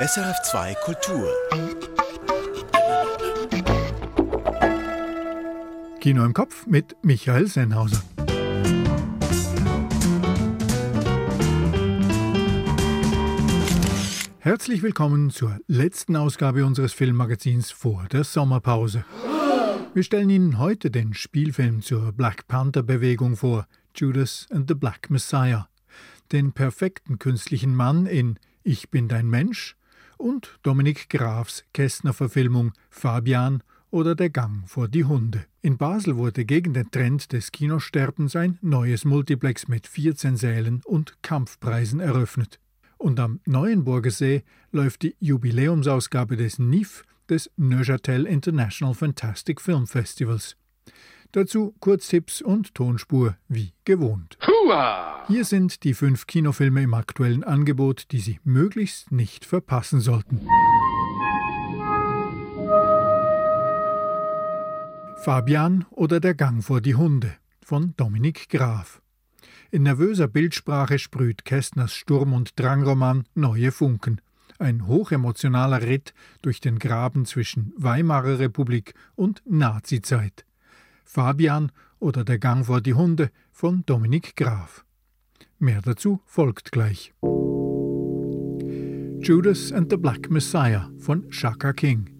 SRF2 Kultur. Kino im Kopf mit Michael Sennhauser. Herzlich willkommen zur letzten Ausgabe unseres Filmmagazins vor der Sommerpause. Wir stellen Ihnen heute den Spielfilm zur Black Panther-Bewegung vor, Judas and the Black Messiah, den perfekten künstlichen Mann in Ich bin dein Mensch und Dominik Grafs Kästner-Verfilmung Fabian oder Der Gang vor die Hunde. In Basel wurde gegen den Trend des Kinosterbens ein neues Multiplex mit 14 Sälen und Kampfpreisen eröffnet. Und am Neuenburger See läuft die Jubiläumsausgabe des NIF, des Neuchâtel International Fantastic Film Festivals. Dazu Kurztipps und Tonspur wie gewohnt. Hua! Hier sind die fünf Kinofilme im aktuellen Angebot, die Sie möglichst nicht verpassen sollten. Fabian oder Der Gang vor die Hunde von Dominik Graf. In nervöser Bildsprache sprüht Kästners Sturm- und Drangroman neue Funken. Ein hochemotionaler Ritt durch den Graben zwischen Weimarer Republik und Nazizeit. Fabian oder Der Gang vor die Hunde von Dominik Graf. Mehr dazu folgt gleich. Judas and the Black Messiah von Shaka King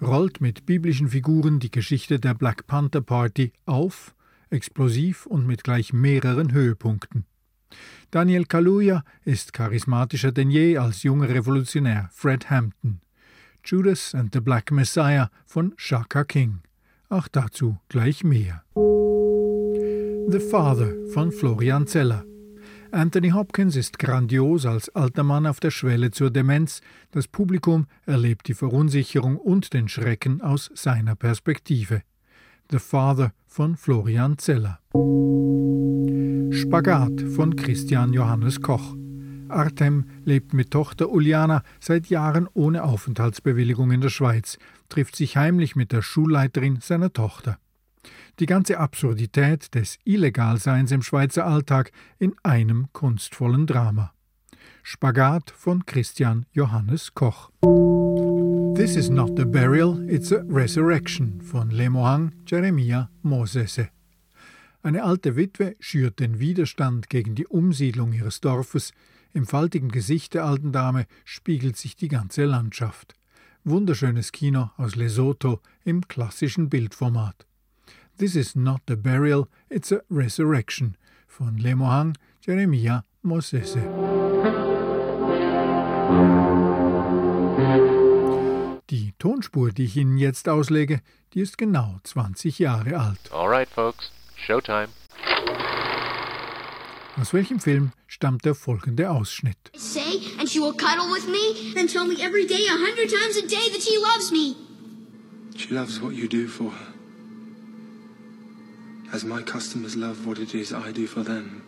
rollt mit biblischen Figuren die Geschichte der Black Panther Party auf, explosiv und mit gleich mehreren Höhepunkten. Daniel Kaluuya ist charismatischer denn je als junger Revolutionär Fred Hampton. Judas and the Black Messiah von Shaka King. Auch dazu gleich mehr. The Father von Florian Zeller. Anthony Hopkins ist grandios als alter Mann auf der Schwelle zur Demenz. Das Publikum erlebt die Verunsicherung und den Schrecken aus seiner Perspektive. The Father von Florian Zeller. Spagat von Christian Johannes Koch. Artem lebt mit Tochter Uliana seit Jahren ohne Aufenthaltsbewilligung in der Schweiz, trifft sich heimlich mit der Schulleiterin seiner Tochter. Die ganze Absurdität des Illegalseins im Schweizer Alltag in einem kunstvollen Drama. Spagat von Christian Johannes Koch. This is not a burial, it's a resurrection von Lemohang Jeremia Mosese. Eine alte Witwe schürt den Widerstand gegen die Umsiedlung ihres Dorfes, im faltigen Gesicht der alten Dame spiegelt sich die ganze Landschaft. Wunderschönes Kino aus Lesotho im klassischen Bildformat. This is not a burial, it's a resurrection von Lemohang Jeremia Mosese. Die Tonspur, die ich Ihnen jetzt auslege, die ist genau 20 Jahre alt. All right, folks, Showtime. Aus welchem Film stammt der folgende Ausschnitt? Say, and she will cuddle with me and tell me every day, a hundred times a day, that she loves me. She loves what you do for her. As my customers love what it is I do for them.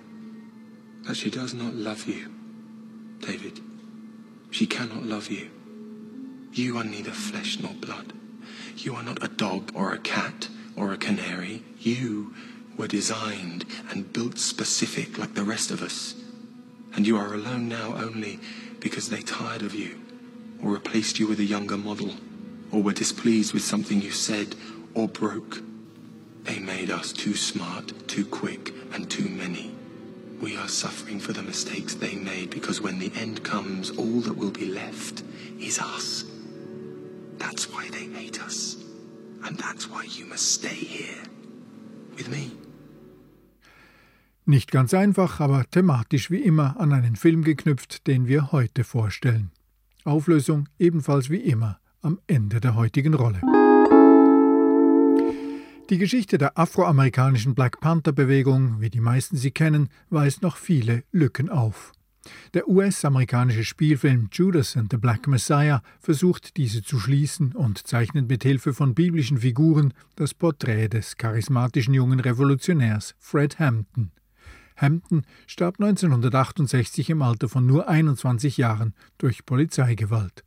But she does not love you, David. She cannot love you. You are neither flesh nor blood. You are not a dog or a cat or a canary. You were designed and built specific like the rest of us. And you are alone now only because they tired of you, or replaced you with a younger model, or were displeased with something you said or broke. They made us too smart, too quick, and too many. We are suffering for the mistakes they made because when the end comes, all that will be left is us. That's why they hate us. And that's why you must stay here with me. Nicht ganz einfach, aber thematisch wie immer an einen Film geknüpft, den wir heute vorstellen. Auflösung ebenfalls wie immer am Ende der heutigen Rolle. Die Geschichte der afroamerikanischen Black Panther-Bewegung, wie die meisten sie kennen, weist noch viele Lücken auf. Der US-amerikanische Spielfilm Judas and the Black Messiah versucht diese zu schließen und zeichnet mit Hilfe von biblischen Figuren das Porträt des charismatischen jungen Revolutionärs Fred Hampton. Hampton starb 1968 im Alter von nur 21 Jahren durch Polizeigewalt.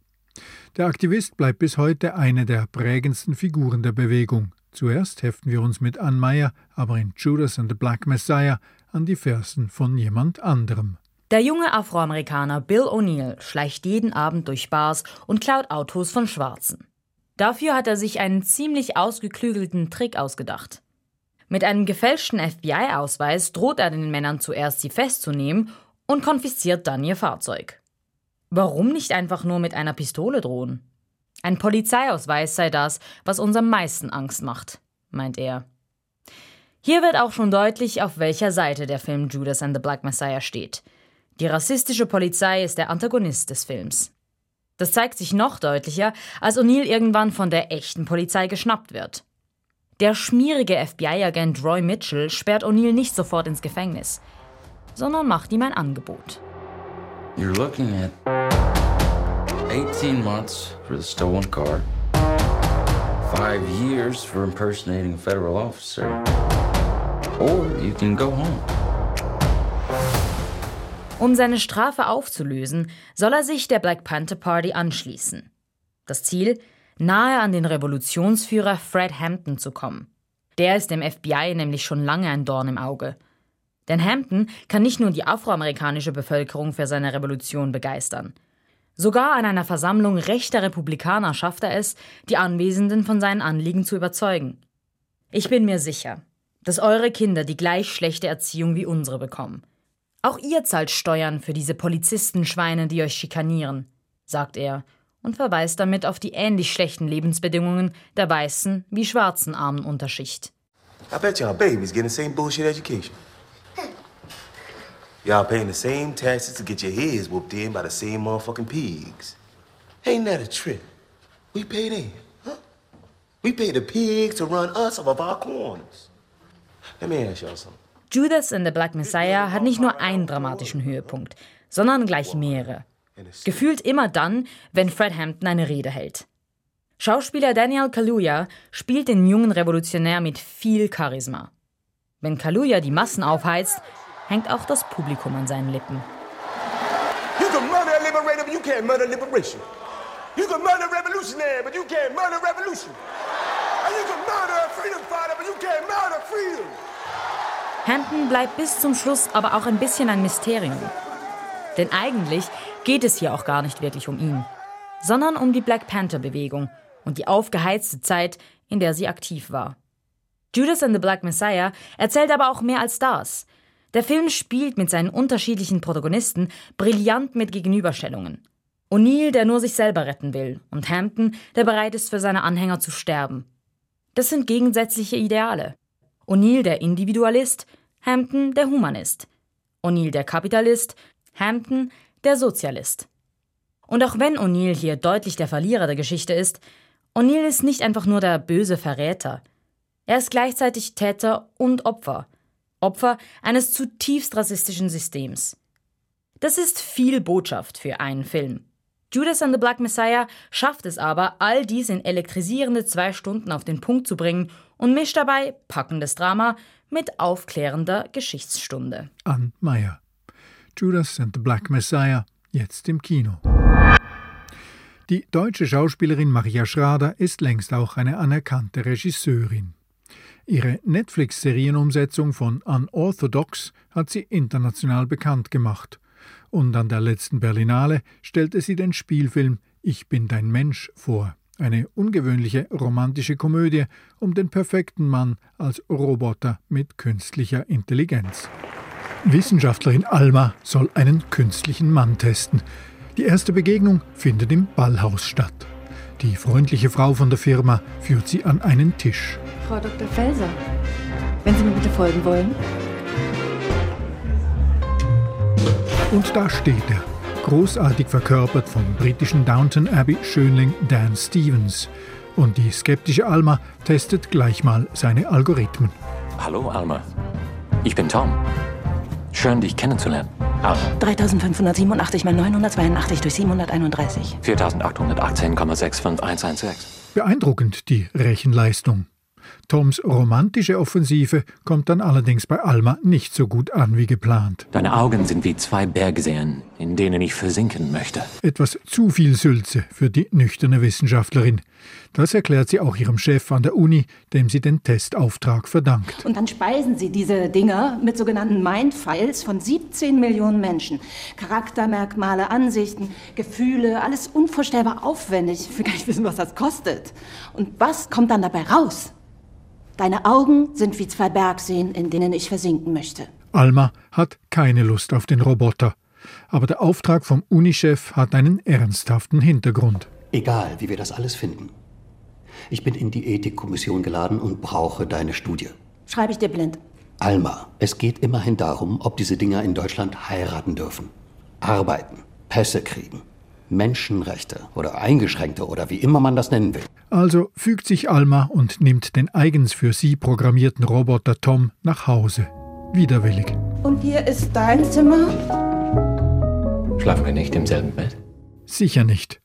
Der Aktivist bleibt bis heute eine der prägendsten Figuren der Bewegung. Zuerst heften wir uns mit Ann Meyer, aber in Judas and the Black Messiah an die Fersen von jemand anderem. Der junge Afroamerikaner Bill O'Neill schleicht jeden Abend durch Bars und klaut Autos von Schwarzen. Dafür hat er sich einen ziemlich ausgeklügelten Trick ausgedacht. Mit einem gefälschten FBI-Ausweis droht er den Männern zuerst, sie festzunehmen und konfisziert dann ihr Fahrzeug. Warum nicht einfach nur mit einer Pistole drohen? Ein Polizeiausweis sei das, was uns am meisten Angst macht, meint er. Hier wird auch schon deutlich, auf welcher Seite der Film Judas and the Black Messiah steht. Die rassistische Polizei ist der Antagonist des Films. Das zeigt sich noch deutlicher, als O'Neill irgendwann von der echten Polizei geschnappt wird. Der schmierige FBI-Agent Roy Mitchell sperrt O'Neill nicht sofort ins Gefängnis, sondern macht ihm ein Angebot. You're looking at 18 months for the stolen car, five years for impersonating a federal officer, or you can go home. Um seine Strafe aufzulösen, soll er sich der Black Panther Party anschließen. Das Ziel? Nahe an den Revolutionsführer Fred Hampton zu kommen. Der ist dem FBI nämlich schon lange ein Dorn im Auge. Denn Hampton kann nicht nur die afroamerikanische Bevölkerung für seine Revolution begeistern. Sogar an einer Versammlung rechter Republikaner schafft er es, die Anwesenden von seinen Anliegen zu überzeugen. Ich bin mir sicher, dass eure Kinder die gleich schlechte Erziehung wie unsere bekommen. Auch ihr zahlt Steuern für diese Polizistenschweine, die euch schikanieren, sagt er und verweist damit auf die ähnlich schlechten Lebensbedingungen der weißen wie schwarzen armen Unterschicht. I bet y'all babies getting the same bullshit education. Y'all paying the same taxes to get your heads whooped in by the same motherfucking pigs. Ain't that a trip? We pay them, huh? We pay the pigs to run us off of our corners. Let me ask y'all something. Judas and the Black Messiah hat nicht nur einen dramatischen Höhepunkt, sondern gleich mehrere. Gefühlt immer dann, wenn Fred Hampton eine Rede hält. Schauspieler Daniel Kaluuya spielt den jungen Revolutionär mit viel Charisma. Wenn Kaluuya die Massen aufheizt, hängt auch das Publikum an seinen Lippen. You can murder a liberator, but you can't murder liberation. You can murder a revolutionary, but you can't murder revolution. And you can murder a freedom fighter, but you can't murder freedom. Hampton bleibt bis zum Schluss aber auch ein bisschen ein Mysterium. Denn eigentlich geht es hier auch gar nicht wirklich um ihn, sondern um die Black Panther-Bewegung und die aufgeheizte Zeit, in der sie aktiv war. Judas and the Black Messiah erzählt aber auch mehr als das. Der Film spielt mit seinen unterschiedlichen Protagonisten brillant mit Gegenüberstellungen. O'Neill, der nur sich selber retten will, und Hampton, der bereit ist, für seine Anhänger zu sterben. Das sind gegensätzliche Ideale. O'Neill der Individualist, Hampton der Humanist. O'Neill der Kapitalist, Hampton der Sozialist. Und auch wenn O'Neill hier deutlich der Verlierer der Geschichte ist, O'Neill ist nicht einfach nur der böse Verräter. Er ist gleichzeitig Täter und Opfer. Opfer eines zutiefst rassistischen Systems. Das ist viel Botschaft für einen Film. Judas and the Black Messiah schafft es aber, all dies in elektrisierende zwei Stunden auf den Punkt zu bringen und mischt dabei packendes Drama mit aufklärender Geschichtsstunde. Ann Meyer. Judas and the Black Messiah, jetzt im Kino. Die deutsche Schauspielerin Maria Schrader ist längst auch eine anerkannte Regisseurin. Ihre Netflix-Serienumsetzung von Unorthodox hat sie international bekannt gemacht. Und an der letzten Berlinale stellte sie den Spielfilm Ich bin dein Mensch vor. Eine ungewöhnliche romantische Komödie um den perfekten Mann als Roboter mit künstlicher Intelligenz. Wissenschaftlerin Alma soll einen künstlichen Mann testen. Die erste Begegnung findet im Ballhaus statt. Die freundliche Frau von der Firma führt sie an einen Tisch. Frau Dr. Felser, wenn Sie mir bitte folgen wollen. Und da steht er, großartig verkörpert vom britischen Downton Abbey Schönling Dan Stevens. Und die skeptische Alma testet gleich mal seine Algorithmen. Hallo, Alma. Ich bin Tom. Schön, dich kennenzulernen. Alma, 3587 mal 982 durch 731. 4818,65116. Beeindruckend die Rechenleistung. Toms romantische Offensive kommt dann allerdings bei Alma nicht so gut an wie geplant. Deine Augen sind wie zwei Bergseen, in denen ich versinken möchte. Etwas zu viel Sülze für die nüchterne Wissenschaftlerin. Das erklärt sie auch ihrem Chef an der Uni, dem sie den Testauftrag verdankt. Und dann speisen sie diese Dinger mit sogenannten Mindfiles von 17 Millionen Menschen. Charaktermerkmale, Ansichten, Gefühle, alles unvorstellbar aufwendig. Ich will gar nicht wissen, was das kostet. Und was kommt dann dabei raus? Deine Augen sind wie zwei Bergseen, in denen ich versinken möchte. Alma hat keine Lust auf den Roboter. Aber der Auftrag vom Unichef hat einen ernsthaften Hintergrund. Egal, wie wir das alles finden. Ich bin in die Ethikkommission geladen und brauche deine Studie. Schreibe ich dir blind. Alma, es geht immerhin darum, ob diese Dinger in Deutschland heiraten dürfen, arbeiten, Pässe kriegen, Menschenrechte oder Eingeschränkte oder wie immer man das nennen will. Also fügt sich Alma und nimmt den eigens für sie programmierten Roboter Tom nach Hause. Widerwillig. Und hier ist dein Zimmer? Schlafen wir nicht im selben Bett? Sicher nicht.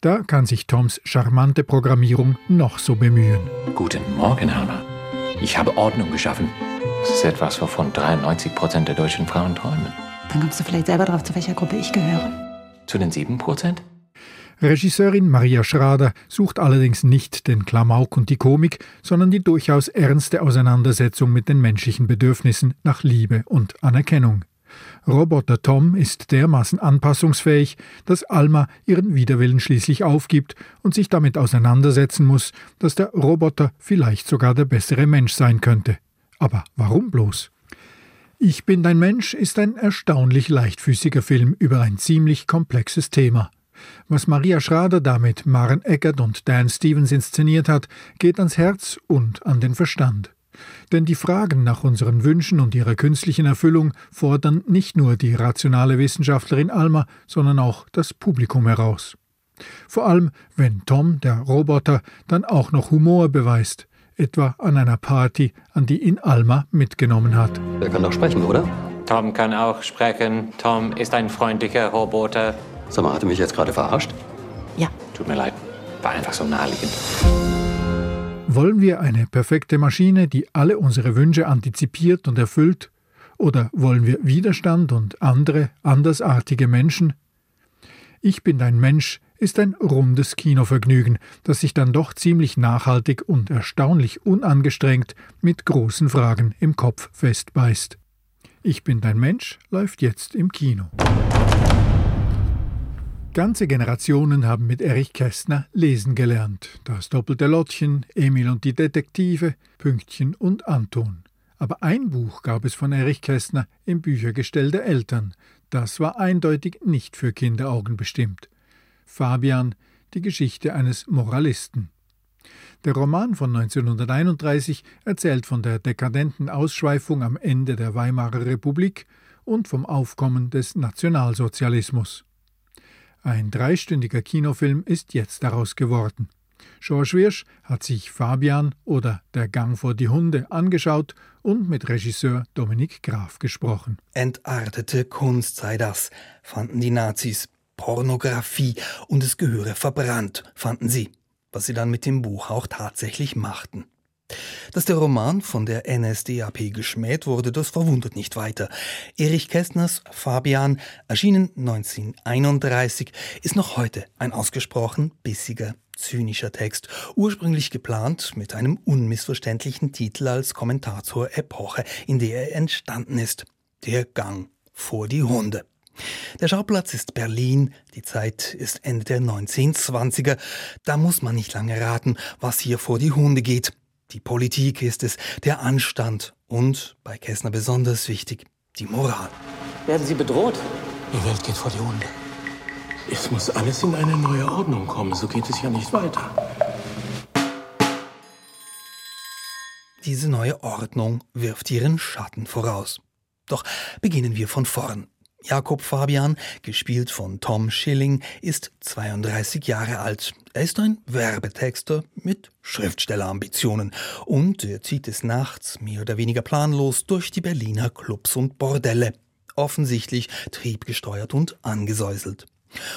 Da kann sich Toms charmante Programmierung noch so bemühen. Guten Morgen, Alma. Ich habe Ordnung geschaffen. Das ist etwas, wovon 93 Prozent der deutschen Frauen träumen. Dann kommst du vielleicht selber drauf, zu welcher Gruppe ich gehöre. Zu den 7 Prozent? Regisseurin Maria Schrader sucht allerdings nicht den Klamauk und die Komik, sondern die durchaus ernste Auseinandersetzung mit den menschlichen Bedürfnissen nach Liebe und Anerkennung. Roboter Tom ist dermaßen anpassungsfähig, dass Alma ihren Widerwillen schließlich aufgibt und sich damit auseinandersetzen muss, dass der Roboter vielleicht sogar der bessere Mensch sein könnte. Aber warum bloß? Ich bin dein Mensch ist ein erstaunlich leichtfüßiger Film über ein ziemlich komplexes Thema. Was Maria Schrader damit Maren Eckert und Dan Stevens inszeniert hat, geht ans Herz und an den Verstand. Denn die Fragen nach unseren Wünschen und ihrer künstlichen Erfüllung fordern nicht nur die rationale Wissenschaftlerin Alma, sondern auch das Publikum heraus. Vor allem, wenn Tom, der Roboter, dann auch noch Humor beweist, etwa an einer Party, an die ihn Alma mitgenommen hat. Er kann doch sprechen, oder? Tom kann auch sprechen. Tom ist ein freundlicher Roboter. Sag mal, hat er mich jetzt gerade verarscht? Ja. Tut mir leid. War einfach so naheliegend. Wollen wir eine perfekte Maschine, die alle unsere Wünsche antizipiert und erfüllt? Oder wollen wir Widerstand und andere, andersartige Menschen? Ich bin dein Mensch ist ein rundes Kinovergnügen, das sich dann doch ziemlich nachhaltig und erstaunlich unangestrengt mit großen Fragen im Kopf festbeißt. Ich bin dein Mensch läuft jetzt im Kino. Ganze Generationen haben mit Erich Kästner lesen gelernt. Das doppelte Lottchen, Emil und die Detektive, Pünktchen und Anton. Aber ein Buch gab es von Erich Kästner im Büchergestell der Eltern. Das war eindeutig nicht für Kinderaugen bestimmt. Fabian, die Geschichte eines Moralisten. Der Roman von 1931 erzählt von der dekadenten Ausschweifung am Ende der Weimarer Republik und vom Aufkommen des Nationalsozialismus. Ein dreistündiger Kinofilm ist jetzt daraus geworden. George Wirsch hat sich Fabian oder Der Gang vor die Hunde angeschaut und mit Regisseur Dominik Graf gesprochen. Entartete Kunst sei das, fanden die Nazis. Pornografie und es gehöre verbrannt, fanden sie, was sie dann mit dem Buch auch tatsächlich machten. Dass der Roman von der NSDAP geschmäht wurde, das verwundert nicht weiter. Erich Kästners Fabian, erschienen 1931, ist noch heute ein ausgesprochen bissiger, zynischer Text, ursprünglich geplant mit einem unmissverständlichen Titel als Kommentar zur Epoche, in der er entstanden ist. Der Gang vor die Hunde. Der Schauplatz ist Berlin, die Zeit ist Ende der 1920er. Da muss man nicht lange raten, was hier vor die Hunde geht. Die Politik ist es, der Anstand und, bei Kästner besonders wichtig, die Moral. Werden Sie bedroht? Die Welt geht vor die Hunde. Es muss alles in eine neue Ordnung kommen, so geht es ja nicht weiter. Diese neue Ordnung wirft ihren Schatten voraus. Doch beginnen wir von vorn. Jakob Fabian, gespielt von Tom Schilling, ist 32 Jahre alt. Er ist ein Werbetexter mit Schriftstellerambitionen und er zieht es nachts mehr oder weniger planlos durch die Berliner Clubs und Bordelle. Offensichtlich triebgesteuert und angesäuselt.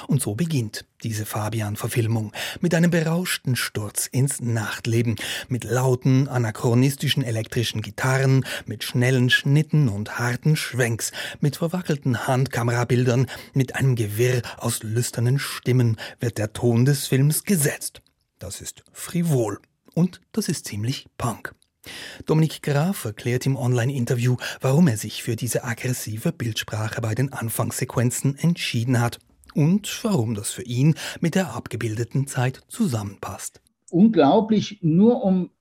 Und so beginnt diese Fabian-Verfilmung mit einem berauschten Sturz ins Nachtleben, mit lauten, anachronistischen elektrischen Gitarren, mit schnellen Schnitten und harten Schwenks, mit verwackelten Handkamerabildern, mit einem Gewirr aus lüsternen Stimmen wird der Ton des Films gesetzt. Das ist frivol und das ist ziemlich Punk. Dominik Graf erklärt im Online-Interview, warum er sich für diese aggressive Bildsprache bei den Anfangssequenzen entschieden hat und warum das für ihn mit der abgebildeten Zeit zusammenpasst. Unglaublich, nur um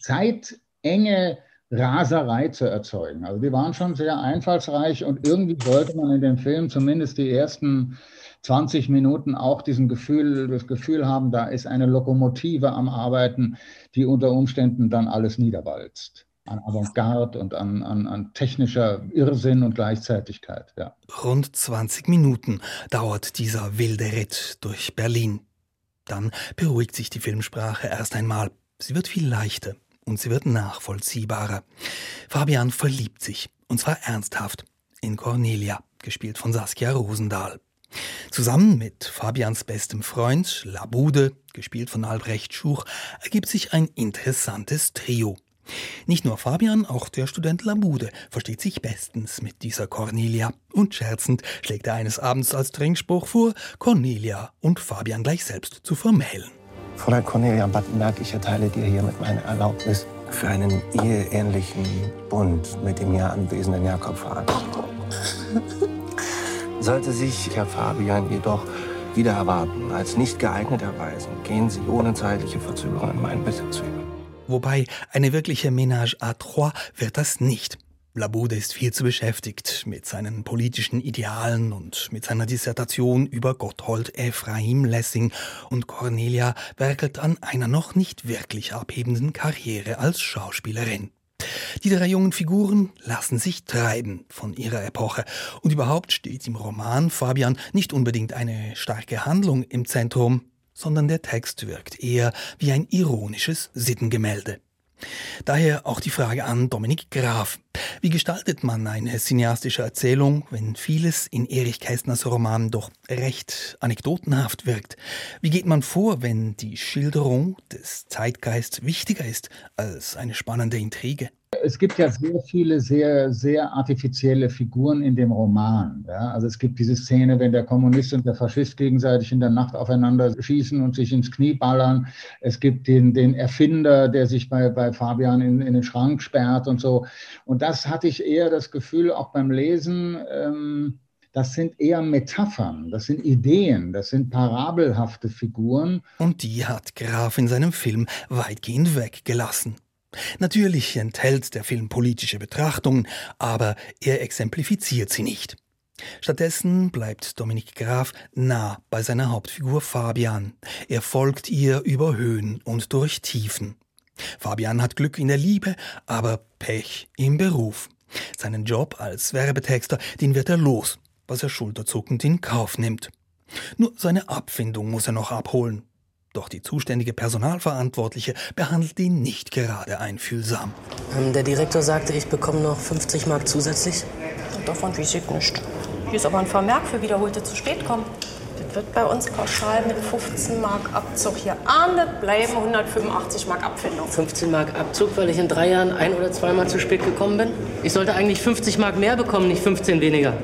zeitenge Raserei zu erzeugen. Also die waren schon sehr einfallsreich und irgendwie wollte man in dem Film zumindest die ersten 20 Minuten auch diesen Gefühl, das Gefühl haben, da ist eine Lokomotive am Arbeiten, die unter Umständen dann alles niederwalzt an Avantgarde und an, an, an technischer Irrsinn und Gleichzeitigkeit. Ja. Rund 20 Minuten dauert dieser wilde Ritt durch Berlin. Dann beruhigt sich die Filmsprache erst einmal. Sie wird viel leichter und sie wird nachvollziehbarer. Fabian verliebt sich, und zwar ernsthaft, in Cornelia, gespielt von Saskia Rosendahl. Zusammen mit Fabians bestem Freund Labude, gespielt von Albrecht Schuch, ergibt sich ein interessantes Trio. Nicht nur Fabian, auch der Student Labude versteht sich bestens mit dieser Cornelia. Und scherzend schlägt er eines Abends als Trinkspruch vor, Cornelia und Fabian gleich selbst zu vermählen. Fräulein Cornelia Battenberg, ich erteile dir hiermit meine Erlaubnis für einen eheähnlichen Bund mit dem hier anwesenden Jakob Fahrt. Sollte sich Herr Fabian jedoch wieder erwarten, als nicht geeignet erweisen, gehen Sie ohne zeitliche Verzögerung in meinen Besitz über. Wobei eine wirkliche Ménage à trois wird das nicht. Labude ist viel zu beschäftigt mit seinen politischen Idealen und mit seiner Dissertation über Gotthold Ephraim Lessing und Cornelia werkelt an einer noch nicht wirklich abhebenden Karriere als Schauspielerin. Die drei jungen Figuren lassen sich treiben von ihrer Epoche. Und überhaupt steht im Roman Fabian nicht unbedingt eine starke Handlung im Zentrum, sondern der Text wirkt eher wie ein ironisches Sittengemälde. Daher auch die Frage an Dominik Graf. Wie gestaltet man eine cineastische Erzählung, wenn vieles in Erich Kästners Roman doch recht anekdotenhaft wirkt? Wie geht man vor, wenn die Schilderung des Zeitgeists wichtiger ist als eine spannende Intrige? Es gibt ja sehr viele sehr, sehr artifizielle Figuren in dem Roman. Ja? Also es gibt diese Szene, wenn der Kommunist und der Faschist gegenseitig in der Nacht aufeinander schießen und sich ins Knie ballern. Es gibt den, den Erfinder, der sich bei, bei Fabian in, in den Schrank sperrt und so. Und das hatte ich eher das Gefühl, auch beim Lesen, ähm, das sind eher Metaphern, das sind Ideen, das sind parabelhafte Figuren. Und die hat Graf in seinem Film weitgehend weggelassen. Natürlich enthält der Film politische Betrachtungen, aber er exemplifiziert sie nicht. Stattdessen bleibt Dominik Graf nah bei seiner Hauptfigur Fabian. Er folgt ihr über Höhen und durch Tiefen. Fabian hat Glück in der Liebe, aber Pech im Beruf. Seinen Job als Werbetexter, den wird er los, was er schulterzuckend in Kauf nimmt. Nur seine Abfindung muss er noch abholen. Doch die zuständige Personalverantwortliche behandelt ihn nicht gerade einfühlsam. Ähm, der Direktor sagte, ich bekomme noch 50 Mark zusätzlich. Davon weiß ich nicht. Hier ist aber ein Vermerk für wiederholte zu spät kommen. Das wird bei uns pauschal mit 15 Mark Abzug hier ahndet bleiben 185 Mark Abfindung. 15 Mark Abzug, weil ich in drei Jahren ein- oder zweimal zu spät gekommen bin? Ich sollte eigentlich 50 Mark mehr bekommen, nicht 15 weniger.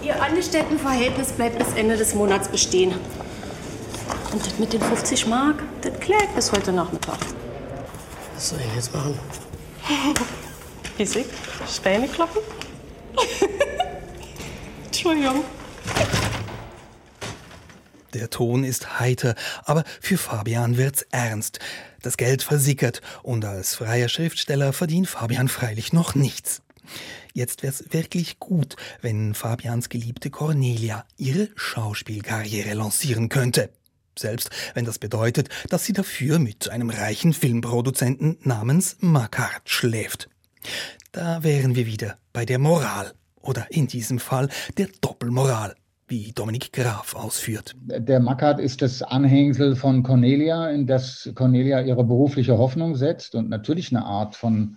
Ihr Angestelltenverhältnis bleibt bis Ende des Monats bestehen. Und das mit den 50 Mark, das klärt bis heute Nachmittag. Was soll ich jetzt machen? Wie sie? Späne kloppen? Entschuldigung. Der Ton ist heiter, aber für Fabian wird's ernst. Das Geld versickert und als freier Schriftsteller verdient Fabian freilich noch nichts. Jetzt wär's wirklich gut, wenn Fabians geliebte Cornelia ihre Schauspielkarriere lancieren könnte. Selbst wenn das bedeutet, dass sie dafür mit einem reichen Filmproduzenten namens Makart schläft. Da wären wir wieder bei der Moral. Oder in diesem Fall der Doppelmoral, wie Dominik Graf ausführt. Der Makart ist das Anhängsel von Cornelia, in das Cornelia ihre berufliche Hoffnung setzt und natürlich eine Art von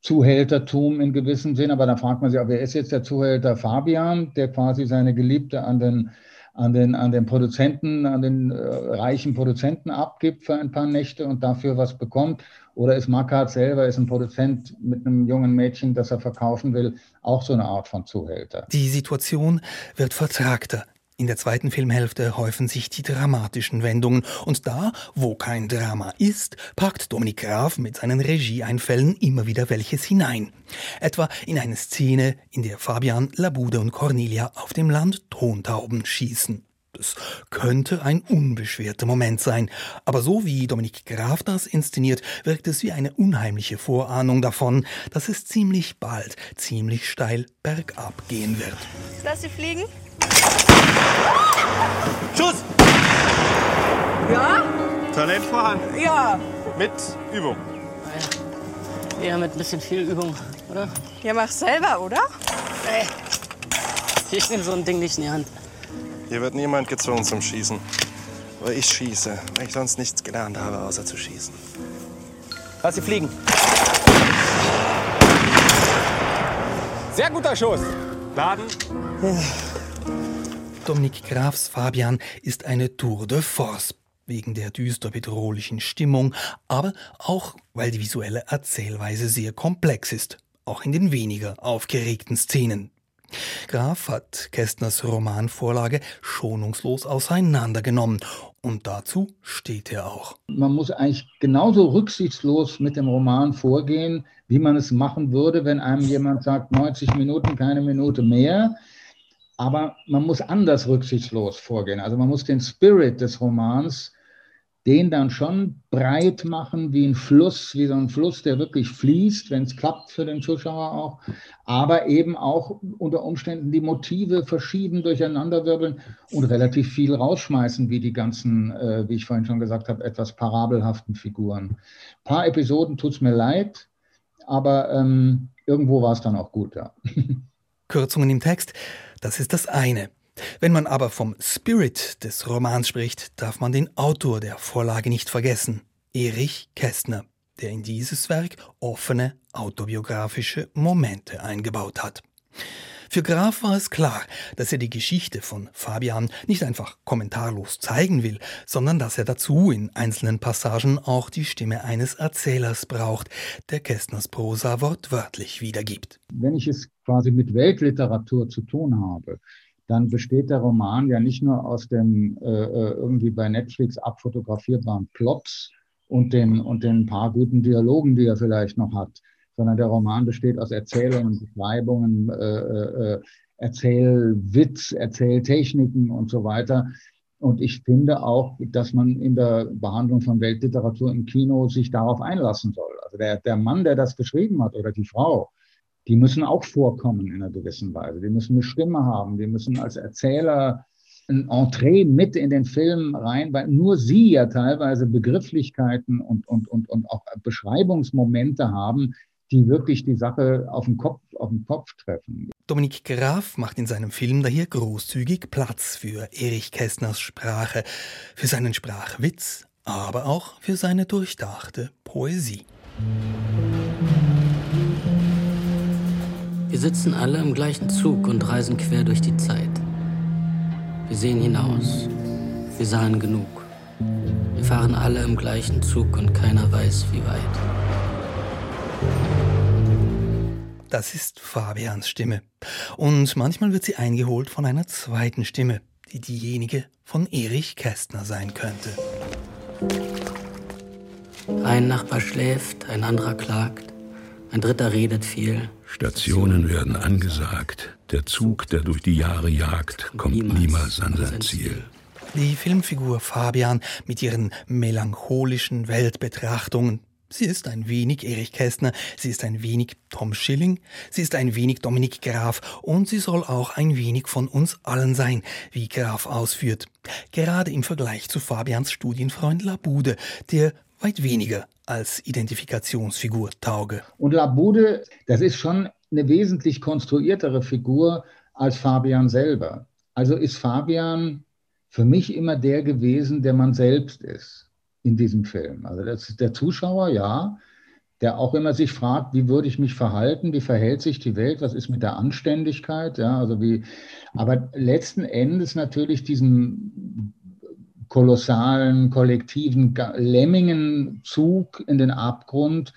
Zuhältertum in gewissem Sinn, aber da fragt man sich, wer ist jetzt der Zuhälter Fabian, der quasi seine Geliebte an den, an den, an den Produzenten, an den äh, reichen Produzenten abgibt für ein paar Nächte und dafür was bekommt? Oder ist Mackart selber, ist ein Produzent mit einem jungen Mädchen, das er verkaufen will, auch so eine Art von Zuhälter? Die Situation wird vertragter. In der zweiten Filmhälfte häufen sich die dramatischen Wendungen und da, wo kein Drama ist, packt Dominik Graf mit seinen Regieeinfällen immer wieder welches hinein. Etwa in eine Szene, in der Fabian, Labude und Cornelia auf dem Land Tontauben schießen. Das könnte ein unbeschwerter Moment sein, aber so wie Dominik Graf das inszeniert, wirkt es wie eine unheimliche Vorahnung davon, dass es ziemlich bald ziemlich steil bergab gehen wird. Lass sie fliegen. Schuss! Ja? Talent vorhanden. Ja. Mit Übung. Eher mit ein bisschen viel Übung, oder? Ja, mach selber, oder? Ey. Ich nehme so ein Ding nicht in die Hand. Hier wird niemand gezwungen zum Schießen. Aber ich schieße, weil ich sonst nichts gelernt habe, außer zu schießen. Lass sie fliegen. Sehr guter Schuss. Laden. Dominik Grafs Fabian ist eine Tour de Force. Wegen der düster bedrohlichen Stimmung, aber auch, weil die visuelle Erzählweise sehr komplex ist. Auch in den weniger aufgeregten Szenen. Graf hat Kästners Romanvorlage schonungslos auseinandergenommen. Und dazu steht er auch. Man muss eigentlich genauso rücksichtslos mit dem Roman vorgehen, wie man es machen würde, wenn einem jemand sagt, 90 Minuten, keine Minute mehr. Aber man muss anders rücksichtslos vorgehen. Also man muss den Spirit des Romans den dann schon breit machen wie ein Fluss, wie so ein Fluss, der wirklich fließt, wenn es klappt für den Zuschauer auch, aber eben auch unter Umständen die Motive verschieben, durcheinanderwirbeln und relativ viel rausschmeißen, wie die ganzen, äh, wie ich vorhin schon gesagt habe, etwas parabelhaften Figuren. Ein paar Episoden tut es mir leid, aber ähm, irgendwo war es dann auch gut, ja. Kürzungen im Text, das ist das eine. Wenn man aber vom Spirit des Romans spricht, darf man den Autor der Vorlage nicht vergessen, Erich Kästner, der in dieses Werk offene autobiografische Momente eingebaut hat. Für Graf war es klar, dass er die Geschichte von Fabian nicht einfach kommentarlos zeigen will, sondern dass er dazu in einzelnen Passagen auch die Stimme eines Erzählers braucht, der Kästners Prosa wortwörtlich wiedergibt. Wenn ich es quasi mit Weltliteratur zu tun habe, dann besteht der Roman ja nicht nur aus dem äh, äh, irgendwie bei Netflix abfotografierbaren Plots und den, und den paar guten Dialogen, die er vielleicht noch hat, sondern der Roman besteht aus Erzählungen, Beschreibungen, äh, äh, äh, Erzählwitz, Erzähltechniken und so weiter. Und ich finde auch, dass man in der Behandlung von Weltliteratur im Kino sich darauf einlassen soll. Also der, der Mann, der das geschrieben hat oder die Frau, die müssen auch vorkommen in einer gewissen Weise. Die müssen eine Stimme haben, die müssen als Erzähler ein Entree mit in den Film rein, weil nur sie ja teilweise Begrifflichkeiten und, und, und, und auch Beschreibungsmomente haben, die wirklich die Sache auf den Kopf, auf den Kopf treffen. Dominik Graf macht in seinem Film daher großzügig Platz für Erich Kästners Sprache, für seinen Sprachwitz, aber auch für seine durchdachte Poesie. Wir sitzen alle im gleichen Zug und reisen quer durch die Zeit. Wir sehen hinaus. Wir sahen genug. Wir fahren alle im gleichen Zug und keiner weiß, wie weit. Das ist Fabians Stimme. Und manchmal wird sie eingeholt von einer zweiten Stimme, die diejenige von Erich Kästner sein könnte. Ein Nachbar schläft, ein anderer klagt, ein dritter redet viel, Stationen werden angesagt. Der Zug, der durch die Jahre jagt, kommt niemals an sein Ziel. Die Filmfigur Fabian mit ihren melancholischen Weltbetrachtungen. Sie ist ein wenig Erich Kästner, sie ist ein wenig Tom Schilling, sie ist ein wenig Dominik Graf und sie soll auch ein wenig von uns allen sein, wie Graf ausführt. Gerade im Vergleich zu Fabians Studienfreund Labude, der weit weniger als Identifikationsfigur tauge. Und Labude, das ist schon eine wesentlich konstruiertere Figur als Fabian selber. Also ist Fabian für mich immer der gewesen, der man selbst ist in diesem Film. Also das, der Zuschauer, ja, der auch immer sich fragt, wie würde ich mich verhalten, wie verhält sich die Welt, was ist mit der Anständigkeit, ja, also wie, aber letzten Endes natürlich diesen kolossalen, kollektiven Lemmingenzug in den Abgrund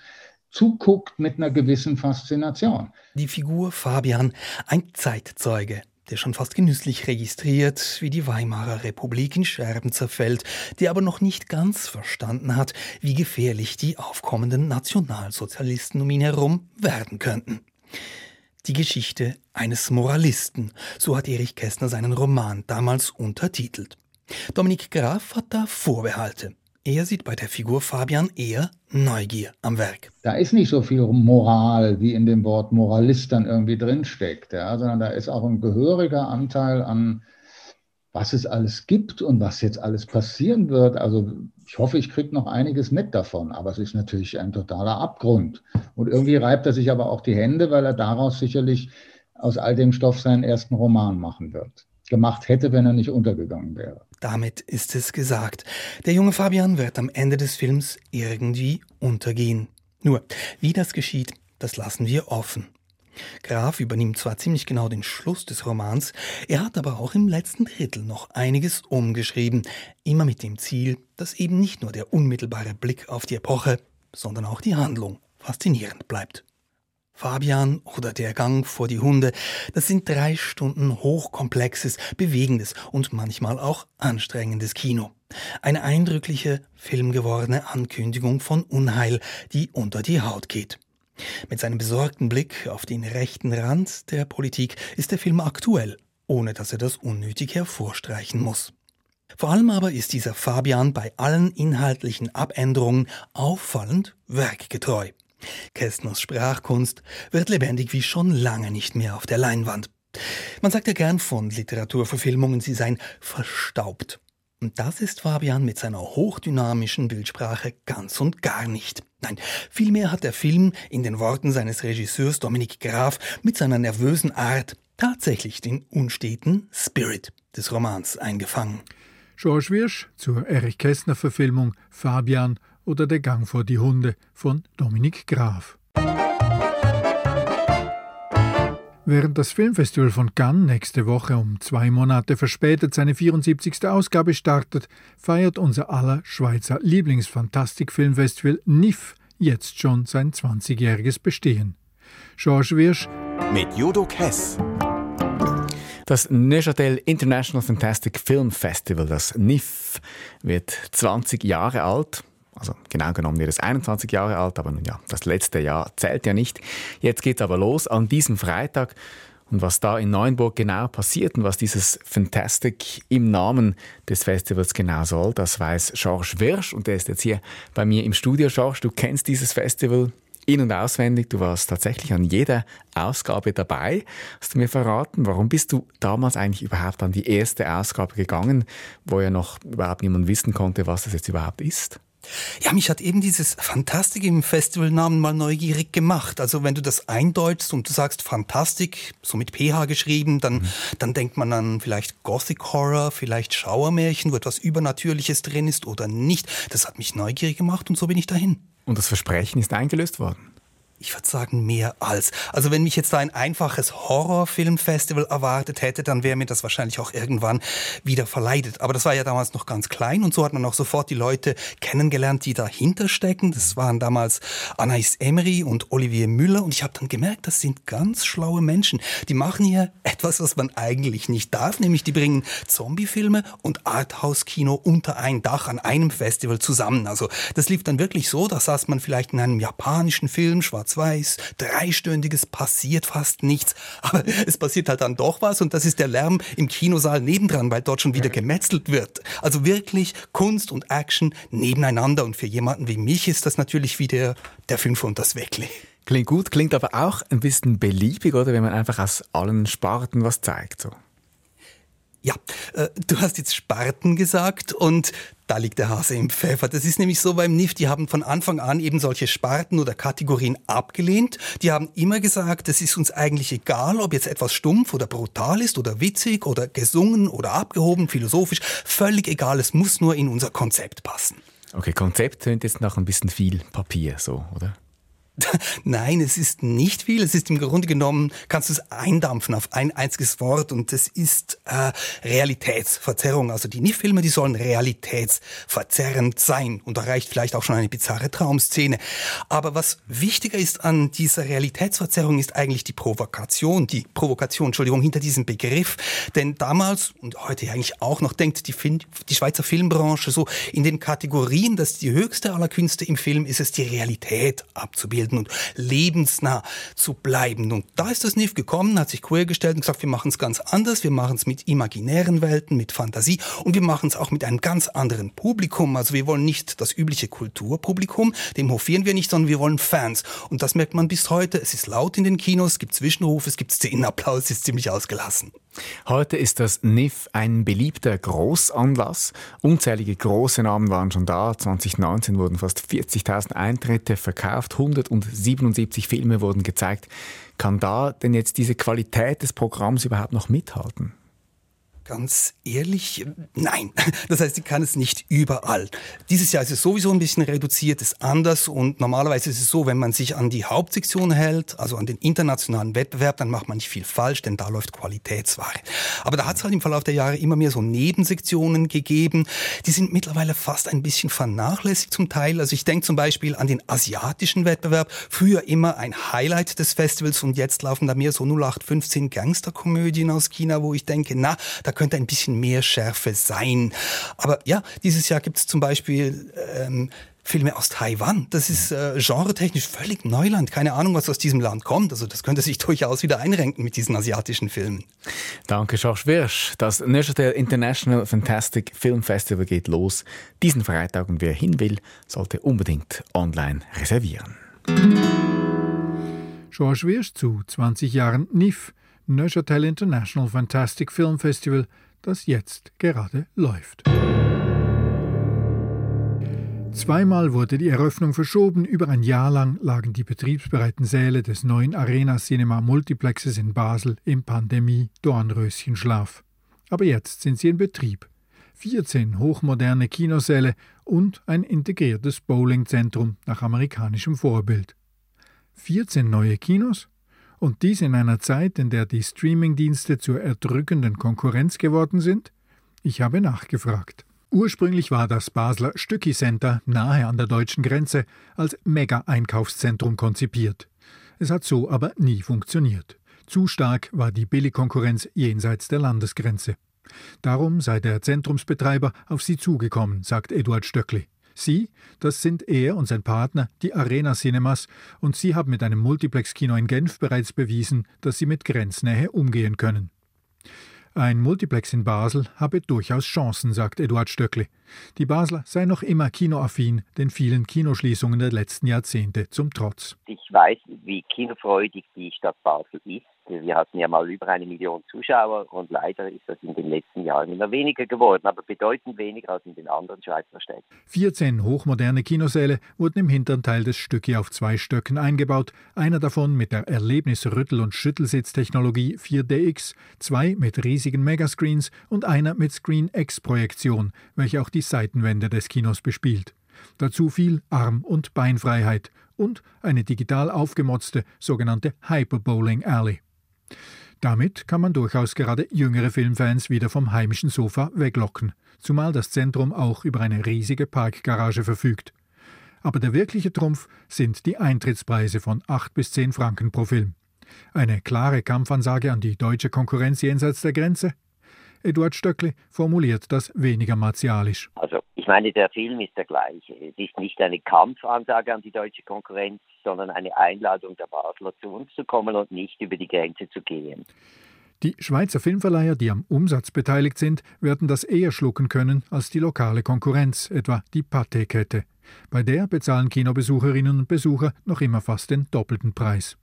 zuguckt mit einer gewissen Faszination. Die Figur Fabian, ein Zeitzeuge, der schon fast genüsslich registriert, wie die Weimarer Republik in Scherben zerfällt, der aber noch nicht ganz verstanden hat, wie gefährlich die aufkommenden Nationalsozialisten um ihn herum werden könnten. Die Geschichte eines Moralisten, so hat Erich Kästner seinen Roman damals untertitelt. Dominik Graf hat da Vorbehalte. Er sieht bei der Figur Fabian eher Neugier am Werk. Da ist nicht so viel Moral, wie in dem Wort Moralist dann irgendwie drinsteckt, ja, sondern da ist auch ein gehöriger Anteil an, was es alles gibt und was jetzt alles passieren wird. Also ich hoffe, ich kriege noch einiges mit davon, aber es ist natürlich ein totaler Abgrund. Und irgendwie reibt er sich aber auch die Hände, weil er daraus sicherlich aus all dem Stoff seinen ersten Roman machen wird gemacht hätte, wenn er nicht untergegangen wäre. Damit ist es gesagt. Der junge Fabian wird am Ende des Films irgendwie untergehen. Nur, wie das geschieht, das lassen wir offen. Graf übernimmt zwar ziemlich genau den Schluss des Romans, er hat aber auch im letzten Drittel noch einiges umgeschrieben, immer mit dem Ziel, dass eben nicht nur der unmittelbare Blick auf die Epoche, sondern auch die Handlung faszinierend bleibt. Fabian oder der Gang vor die Hunde, das sind drei Stunden hochkomplexes, bewegendes und manchmal auch anstrengendes Kino. Eine eindrückliche, filmgewordene Ankündigung von Unheil, die unter die Haut geht. Mit seinem besorgten Blick auf den rechten Rand der Politik ist der Film aktuell, ohne dass er das unnötig hervorstreichen muss. Vor allem aber ist dieser Fabian bei allen inhaltlichen Abänderungen auffallend werkgetreu. Kästners Sprachkunst wird lebendig wie schon lange nicht mehr auf der Leinwand. Man sagt ja gern von Literaturverfilmungen, sie seien verstaubt. Und das ist Fabian mit seiner hochdynamischen Bildsprache ganz und gar nicht. Nein, vielmehr hat der Film in den Worten seines Regisseurs Dominik Graf mit seiner nervösen Art tatsächlich den unsteten Spirit des Romans eingefangen. George Wirsch zur Erich Kästner Verfilmung Fabian oder Der Gang vor die Hunde von Dominik Graf. Während das Filmfestival von Cannes nächste Woche um zwei Monate verspätet seine 74. Ausgabe startet, feiert unser aller Schweizer Lieblingsfantastikfilmfestival NIF jetzt schon sein 20-jähriges Bestehen. Georges Wirsch mit Judo Kess. Das Neuchâtel International Fantastic Film Festival, das NIF, wird 20 Jahre alt. Also genau genommen wird es 21 Jahre alt, aber nun ja, das letzte Jahr zählt ja nicht. Jetzt geht es aber los an diesem Freitag. Und was da in Neuenburg genau passiert und was dieses Fantastic im Namen des Festivals genau soll, das weiß Georges Wirsch und der ist jetzt hier bei mir im Studio. Georges, du kennst dieses Festival in- und auswendig. Du warst tatsächlich an jeder Ausgabe dabei. Hast du mir verraten, warum bist du damals eigentlich überhaupt an die erste Ausgabe gegangen, wo ja noch überhaupt niemand wissen konnte, was das jetzt überhaupt ist? Ja, mich hat eben dieses Fantastik im Festivalnamen mal neugierig gemacht. Also wenn du das eindeutst und du sagst Fantastik, so mit PH geschrieben, dann, mhm. dann denkt man an vielleicht Gothic Horror, vielleicht Schauermärchen, wo etwas Übernatürliches drin ist oder nicht. Das hat mich neugierig gemacht und so bin ich dahin. Und das Versprechen ist eingelöst worden? Ich würde sagen, mehr als. Also wenn mich jetzt da ein einfaches Horrorfilmfestival erwartet hätte, dann wäre mir das wahrscheinlich auch irgendwann wieder verleidet. Aber das war ja damals noch ganz klein und so hat man auch sofort die Leute kennengelernt, die dahinter stecken. Das waren damals Anais Emery und Olivier Müller und ich habe dann gemerkt, das sind ganz schlaue Menschen. Die machen hier etwas, was man eigentlich nicht darf, nämlich die bringen Zombiefilme und Arthouse-Kino unter ein Dach an einem Festival zusammen. Also das lief dann wirklich so, da saß man vielleicht in einem japanischen Film, schwarz schwarz-weiß, dreistündiges, passiert fast nichts. Aber es passiert halt dann doch was und das ist der Lärm im Kinosaal nebendran, weil dort schon wieder gemetzelt wird. Also wirklich Kunst und Action nebeneinander und für jemanden wie mich ist das natürlich wie der, der Fünfer und das Weckli. Klingt gut, klingt aber auch ein bisschen beliebig, oder? Wenn man einfach aus allen Sparten was zeigt, so. Ja, äh, du hast jetzt Sparten gesagt und da liegt der Hase im Pfeffer. Das ist nämlich so beim NIF, die haben von Anfang an eben solche Sparten oder Kategorien abgelehnt. Die haben immer gesagt, es ist uns eigentlich egal, ob jetzt etwas stumpf oder brutal ist oder witzig oder gesungen oder abgehoben, philosophisch. Völlig egal, es muss nur in unser Konzept passen. Okay, Konzept tönt jetzt nach ein bisschen viel Papier, so, oder? Nein, es ist nicht viel. Es ist im Grunde genommen, kannst du es eindampfen auf ein einziges Wort und es ist äh, Realitätsverzerrung. Also die NIF-Filme, die sollen realitätsverzerrend sein und da reicht vielleicht auch schon eine bizarre Traumszene. Aber was wichtiger ist an dieser Realitätsverzerrung ist eigentlich die Provokation, die Provokation, Entschuldigung, hinter diesem Begriff. Denn damals und heute eigentlich auch noch denkt die, fin die Schweizer Filmbranche so in den Kategorien, dass die höchste aller Künste im Film ist es, die Realität abzubilden und lebensnah zu bleiben. Und da ist das NIF gekommen, hat sich queer gestellt und gesagt, wir machen es ganz anders, wir machen es mit imaginären Welten, mit Fantasie und wir machen es auch mit einem ganz anderen Publikum. Also wir wollen nicht das übliche Kulturpublikum, dem hofieren wir nicht, sondern wir wollen Fans. Und das merkt man bis heute. Es ist laut in den Kinos, es gibt Zwischenrufe, es gibt Szenenapplaus, es ist ziemlich ausgelassen. Heute ist das NIF ein beliebter Großanlass. Unzählige große Namen waren schon da. 2019 wurden fast 40.000 Eintritte verkauft, 177 Filme wurden gezeigt. Kann da denn jetzt diese Qualität des Programms überhaupt noch mithalten? Ganz ehrlich, nein. Das heißt, sie kann es nicht überall. Dieses Jahr ist es sowieso ein bisschen reduziert, ist anders und normalerweise ist es so, wenn man sich an die Hauptsektion hält, also an den internationalen Wettbewerb, dann macht man nicht viel falsch, denn da läuft Qualitätsware. Aber da hat es halt im Verlauf der Jahre immer mehr so Nebensektionen gegeben. Die sind mittlerweile fast ein bisschen vernachlässigt zum Teil. Also ich denke zum Beispiel an den asiatischen Wettbewerb. Früher immer ein Highlight des Festivals und jetzt laufen da mehr so 0815 Gangsterkomödien aus China, wo ich denke, na, da könnte ein bisschen mehr Schärfe sein. Aber ja, dieses Jahr gibt es zum Beispiel ähm, Filme aus Taiwan. Das ist äh, genretechnisch völlig Neuland. Keine Ahnung, was aus diesem Land kommt. Also das könnte sich durchaus wieder einrenken mit diesen asiatischen Filmen. Danke, Georges Wirsch. Das Neuchâtel International Fantastic Film Festival geht los. Diesen Freitag und wer hin will, sollte unbedingt online reservieren. Georges Wirsch zu 20 Jahren NIF Neuchâtel International Fantastic Film Festival, das jetzt gerade läuft. Zweimal wurde die Eröffnung verschoben. Über ein Jahr lang lagen die betriebsbereiten Säle des neuen Arena Cinema Multiplexes in Basel im Pandemie-Dornröschenschlaf. Aber jetzt sind sie in Betrieb. 14 hochmoderne Kinosäle und ein integriertes Bowlingzentrum nach amerikanischem Vorbild. 14 neue Kinos? Und dies in einer Zeit, in der die Streamingdienste zur erdrückenden Konkurrenz geworden sind? Ich habe nachgefragt. Ursprünglich war das Basler Stücki Center nahe an der deutschen Grenze als Mega-Einkaufszentrum konzipiert. Es hat so aber nie funktioniert. Zu stark war die Billigkonkurrenz jenseits der Landesgrenze. Darum sei der Zentrumsbetreiber auf sie zugekommen, sagt Eduard Stöckli. Sie, das sind er und sein Partner, die Arena Cinemas, und sie haben mit einem Multiplex-Kino in Genf bereits bewiesen, dass sie mit Grenznähe umgehen können. Ein Multiplex in Basel habe durchaus Chancen, sagt Eduard Stöckli. Die Basler sei noch immer kinoaffin, den vielen Kinoschließungen der letzten Jahrzehnte zum Trotz. Ich weiß, wie kinofreudig die Stadt Basel ist. Wir hatten ja mal über eine Million Zuschauer und leider ist das in den letzten Jahren immer weniger geworden, aber bedeutend weniger als in den anderen Schweizer Städten. 14 hochmoderne Kinosäle wurden im hinteren Teil des Stücki auf zwei Stöcken eingebaut, einer davon mit der Erlebnisrüttel- und Schüttelsitztechnologie 4DX, zwei mit riesigen Megascreens und einer mit Screen X-Projektion, welche auch die Seitenwände des Kinos bespielt. Dazu viel Arm- und Beinfreiheit und eine digital aufgemotzte sogenannte Hyperbowling Alley. Damit kann man durchaus gerade jüngere Filmfans wieder vom heimischen Sofa weglocken, zumal das Zentrum auch über eine riesige Parkgarage verfügt. Aber der wirkliche Trumpf sind die Eintrittspreise von 8 bis 10 Franken pro Film. Eine klare Kampfansage an die deutsche Konkurrenz jenseits der Grenze? Eduard Stöckli formuliert das weniger martialisch. Also meine, der Film ist der gleiche. Es ist nicht eine Kampfansage an die deutsche Konkurrenz, sondern eine Einladung der Basler zu uns zu kommen und nicht über die Grenze zu gehen. Die Schweizer Filmverleiher, die am Umsatz beteiligt sind, werden das eher schlucken können als die lokale Konkurrenz, etwa die Pathé-Kette. Bei der bezahlen Kinobesucherinnen und Besucher noch immer fast den doppelten Preis.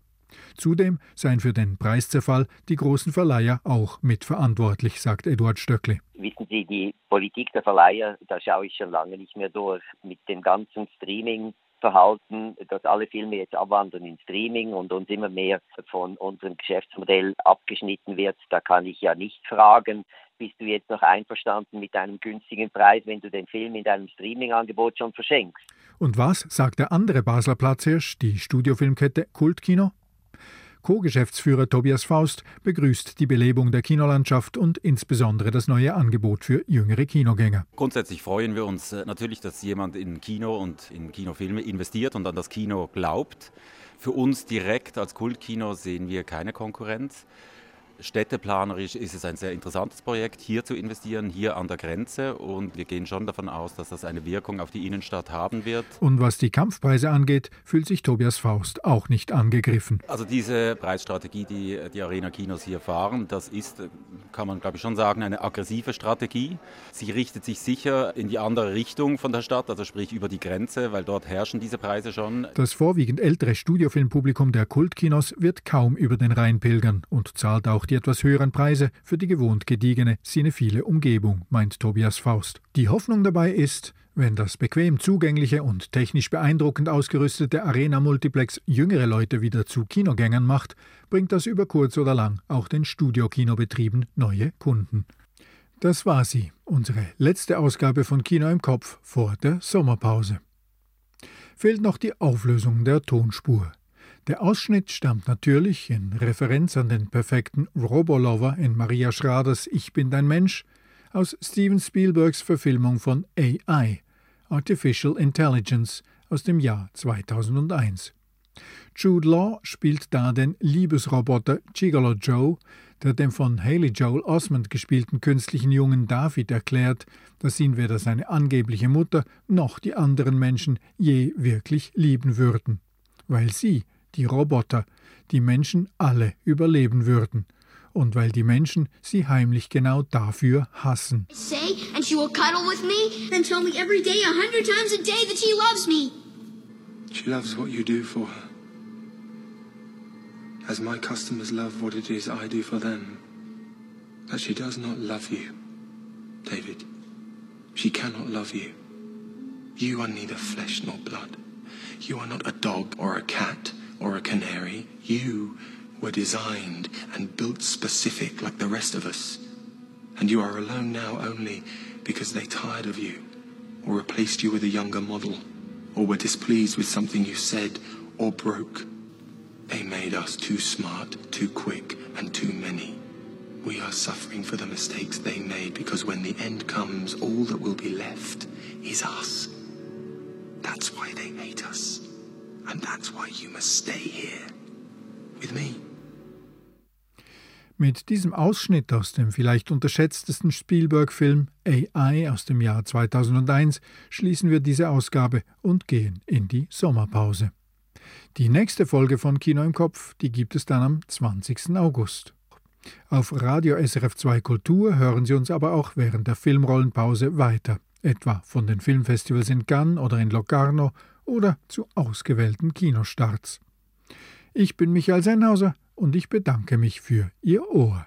Zudem seien für den Preiszerfall die großen Verleiher auch mitverantwortlich, sagt Eduard Stöckli. Wissen Sie, die Politik der Verleiher, da schaue ich schon lange nicht mehr durch. Mit dem ganzen Streaming Verhalten, dass alle Filme jetzt abwandern in Streaming und uns immer mehr von unserem Geschäftsmodell abgeschnitten wird, da kann ich ja nicht fragen, bist du jetzt noch einverstanden mit einem günstigen Preis, wenn du den Film in deinem Streaming-Angebot schon verschenkst? Und was sagt der andere Basler Platzhirsch, die Studiofilmkette Kultkino? Co-Geschäftsführer Tobias Faust begrüßt die Belebung der Kinolandschaft und insbesondere das neue Angebot für jüngere Kinogänger. Grundsätzlich freuen wir uns äh, natürlich, dass jemand in Kino und in Kinofilme investiert und an das Kino glaubt. Für uns direkt als Kultkino sehen wir keine Konkurrenz. Städteplanerisch ist es ein sehr interessantes Projekt, hier zu investieren, hier an der Grenze. Und wir gehen schon davon aus, dass das eine Wirkung auf die Innenstadt haben wird. Und was die Kampfpreise angeht, fühlt sich Tobias Faust auch nicht angegriffen. Also diese Preisstrategie, die die Arena-Kinos hier fahren, das ist, kann man glaube ich schon sagen, eine aggressive Strategie. Sie richtet sich sicher in die andere Richtung von der Stadt, also sprich über die Grenze, weil dort herrschen diese Preise schon. Das vorwiegend ältere Studiofilmpublikum der Kultkinos wird kaum über den Rhein pilgern und zahlt auch die etwas höheren Preise für die gewohnt gediegene cinephile Umgebung, meint Tobias Faust. Die Hoffnung dabei ist, wenn das bequem zugängliche und technisch beeindruckend ausgerüstete Arena Multiplex jüngere Leute wieder zu Kinogängern macht, bringt das über kurz oder lang auch den Studiokinobetrieben neue Kunden. Das war sie, unsere letzte Ausgabe von Kino im Kopf vor der Sommerpause. Fehlt noch die Auflösung der Tonspur. Der Ausschnitt stammt natürlich in Referenz an den perfekten Robolover in Maria Schraders Ich bin dein Mensch aus Steven Spielbergs Verfilmung von AI, Artificial Intelligence, aus dem Jahr 2001. Jude Law spielt da den Liebesroboter Gigolo Joe, der dem von Haley Joel Osmond gespielten künstlichen Jungen David erklärt, dass ihn weder seine angebliche Mutter noch die anderen Menschen je wirklich lieben würden, weil sie die Roboter, die Menschen alle überleben würden. Und weil die Menschen sie heimlich genau dafür hassen. Say, and she will cuddle with me and tell me every day, a hundred times a day, that she loves me. She loves what you do for her. As my customers love what it is I do for them. But she does not love you, David. She cannot love you. You are neither flesh nor blood. You are not a dog or a cat or a canary. You were designed and built specific like the rest of us. And you are alone now only because they tired of you, or replaced you with a younger model, or were displeased with something you said or broke. They made us too smart, too quick, and too many. We are suffering for the mistakes they made because when the end comes, all that will be left is us. That's why they hate us. And that's why you must stay here with me. Mit diesem Ausschnitt aus dem vielleicht unterschätztesten Spielberg-Film AI aus dem Jahr 2001 schließen wir diese Ausgabe und gehen in die Sommerpause. Die nächste Folge von Kino im Kopf, die gibt es dann am 20. August. Auf Radio SRF 2 Kultur hören Sie uns aber auch während der Filmrollenpause weiter, etwa von den Filmfestivals in Cannes oder in Locarno oder zu ausgewählten Kinostarts. Ich bin Michael Sennhauser und ich bedanke mich für Ihr Ohr.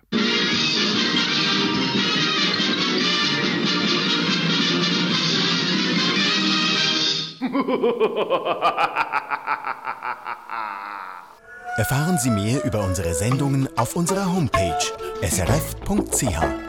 Erfahren Sie mehr über unsere Sendungen auf unserer Homepage srf.ch.